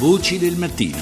Voci del mattino.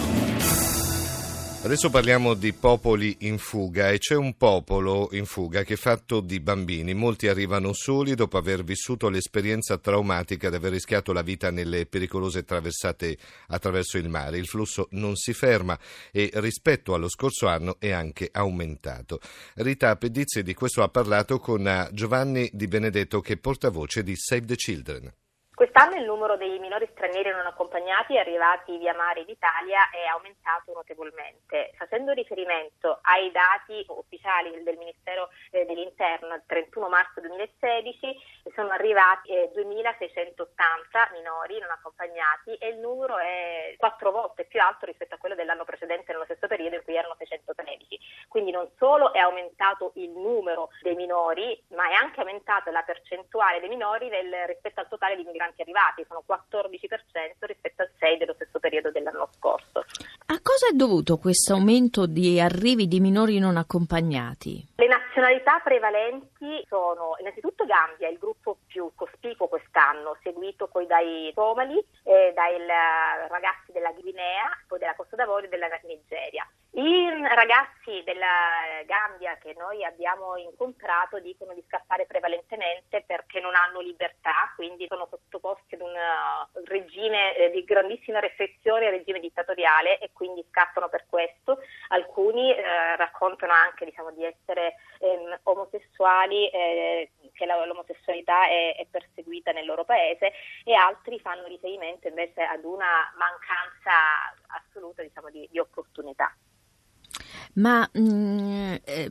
Adesso parliamo di popoli in fuga e c'è un popolo in fuga che è fatto di bambini. Molti arrivano soli dopo aver vissuto l'esperienza traumatica di aver rischiato la vita nelle pericolose traversate attraverso il mare. Il flusso non si ferma e rispetto allo scorso anno è anche aumentato. Rita Pedizzi di questo ha parlato con Giovanni Di Benedetto che è portavoce di Save the Children. Quest'anno il numero dei minori stranieri non accompagnati arrivati via mare in Italia è aumentato notevolmente. Facendo riferimento ai dati ufficiali del Ministero eh, dell'Interno al 31 marzo 2016 sono arrivati eh, 2.680 minori non accompagnati e il numero è quattro volte più alto rispetto a quello dell'anno precedente nello stesso periodo in cui erano 613. Quindi non solo è aumentato il numero dei minori, ma è anche aumentata la percentuale dei minori nel, rispetto al totale di migranti migranti arrivati, sono 14% rispetto al 6% dello stesso periodo dell'anno scorso. A cosa è dovuto questo aumento di arrivi di minori non accompagnati? Le nazionalità prevalenti sono innanzitutto Gambia, il gruppo più cospicuo quest'anno, seguito poi dai Somali, eh, dai ragazzi della Guinea, poi della Costa d'Avorio e della Nigeria. I ragazzi della Gambia che noi abbiamo incontrato dicono di scappare prevalentemente perché non hanno libertà, quindi sono sottoposti ad un uh, regime eh, di grandissima restrizione, regime dittatoriale e quindi scappano per questo. Alcuni eh, raccontano anche diciamo, di essere omosessuali, eh, che l'omosessualità è, è perseguita nel loro paese e altri fanno riferimento invece ad una mancanza assoluta diciamo, di, di opportunità. Ma mh, mm, eh,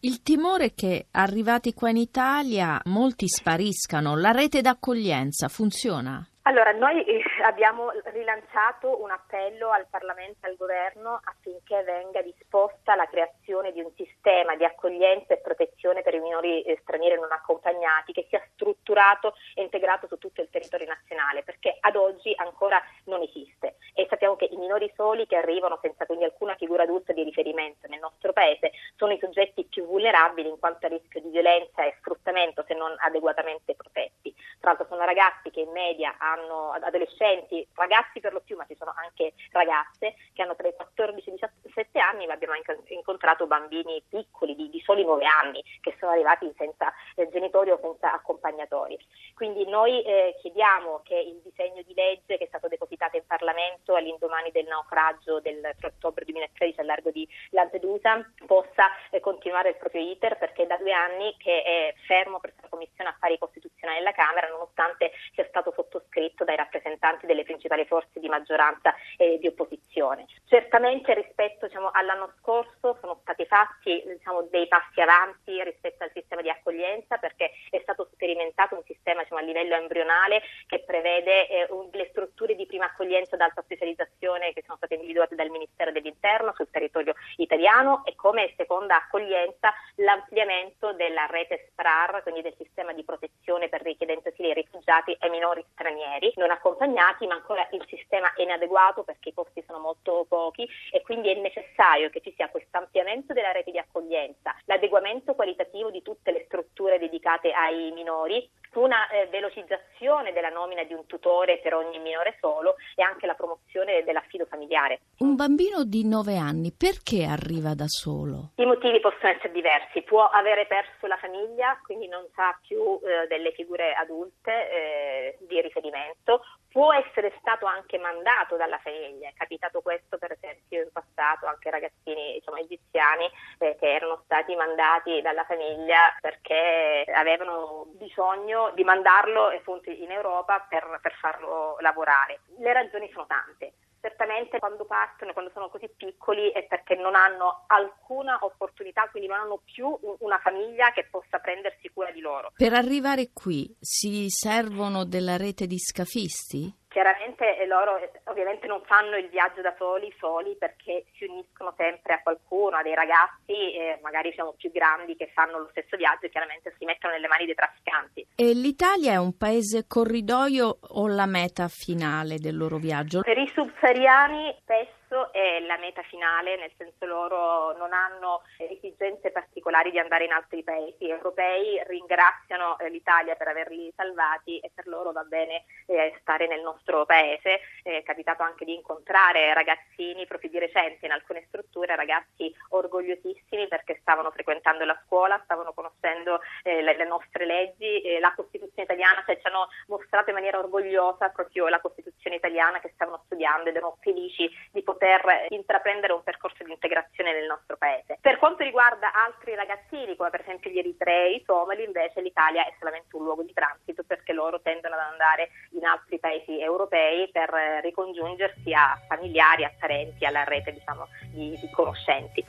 il timore è che arrivati qua in Italia molti spariscano, la rete d'accoglienza funziona? Allora, noi eh, abbiamo rilanciato un appello al Parlamento e al Governo affinché venga disposta la creazione di un sistema di accoglienza e protezione per i minori eh, stranieri non accompagnati che sia strutturato e integrato su tutto il territorio nazionale, perché ad oggi ancora non esiste e sappiamo che i minori soli che arrivano senza quindi alcuna figura adulta di riferimento nel nostro paese sono i soggetti più vulnerabili in quanto a rischio di violenza e sfruttamento se non adeguatamente protetti. Tra l'altro sono ragazzi che in media hanno adolescenti, ragazzi per lo più, ma ci sono anche ragazze che hanno tra i 14 e i 17 anni, ma abbiamo incontrato bambini piccoli di, di soli 9 anni che sono arrivati senza eh, genitori o senza accompagnatori. Quindi noi eh, chiediamo che il disegno di legge che è stato depositato in Parlamento all'indomani del naufragio del 3 ottobre 2013 al largo di Lampedusa possa eh, continuare il proprio iter perché da due anni che è fermo presso la Commissione Affari Costituzionali della Camera nonostante sia stato sottoscritto dai rappresentanti delle principali forze di maggioranza e di opposizione. Certamente rispetto diciamo, all'anno scorso sono stati fatti diciamo, dei passi avanti rispetto al sistema di accoglienza perché è stato sperimentato un sistema diciamo, a livello embrionale che prevede eh, le strutture di prima accoglienza ad alta specializzazione che sono state individuate dal Ministero dell'Interno sul territorio italiano e come seconda accoglienza l'ampliamento della rete SPRAR, quindi del sistema di protezione per richiedenti asilo e rifugiati e minori stranieri non accompagnati, ma ancora il sistema è inadeguato perché i posti sono molto pochi e quindi è necessario che ci sia questo ampliamento della rete di accoglienza, l'adeguamento qualitativo di tutte le strutture dedicate ai minori una eh, velocizzazione della nomina di un tutore per ogni minore solo e anche la promozione dell'affido familiare. Un bambino di 9 anni perché arriva da solo? I motivi possono essere diversi, può avere perso la famiglia, quindi non sa più eh, delle figure adulte eh, di riferimento, può essere stato anche mandato dalla famiglia, è capitato questo per esempio in passato anche ragazzini diciamo, egiziani eh, che erano stati mandati dalla famiglia perché avevano bisogno di mandarlo appunto in Europa per, per farlo lavorare. Le ragioni sono tante certamente quando partono, quando sono così piccoli, è perché non hanno alcuna opportunità, quindi non hanno più una famiglia che possa prendersi cura di loro. Per arrivare qui si servono della rete di scafisti? Chiaramente eh, loro eh, ovviamente non fanno il viaggio da soli, soli perché si uniscono sempre a qualcuno, a dei ragazzi, eh, magari siamo più grandi che fanno lo stesso viaggio e chiaramente si mettono nelle mani dei trafficanti. E l'Italia è un paese corridoio o la meta finale del loro viaggio? Per i subsahariani spesso percorso è la meta finale, nel senso loro non hanno esigenze particolari di andare in altri paesi europei, ringraziano eh, l'Italia per averli salvati e per loro va bene eh, stare nel nostro paese. È capitato anche di incontrare ragazzini proprio di recente in alcune strutture, ragazzi orgogliosissimi perché stavano frequentando la scuola, stavano conoscendo eh, le, le, nostre leggi, la Costituzione italiana, cioè ci hanno mostrato in maniera orgogliosa proprio la Costituzione italiana che stavano studiando ed erano felici di poter intraprendere un percorso di integrazione nel nostro paese. Per quanto riguarda altri ragazzini, come per esempio gli eritrei, i somali, invece l'Italia è solamente un luogo di transito perché loro tendono ad andare in altri paesi europei per ricongiungersi a familiari, a parenti, alla rete diciamo, di, di conoscenti.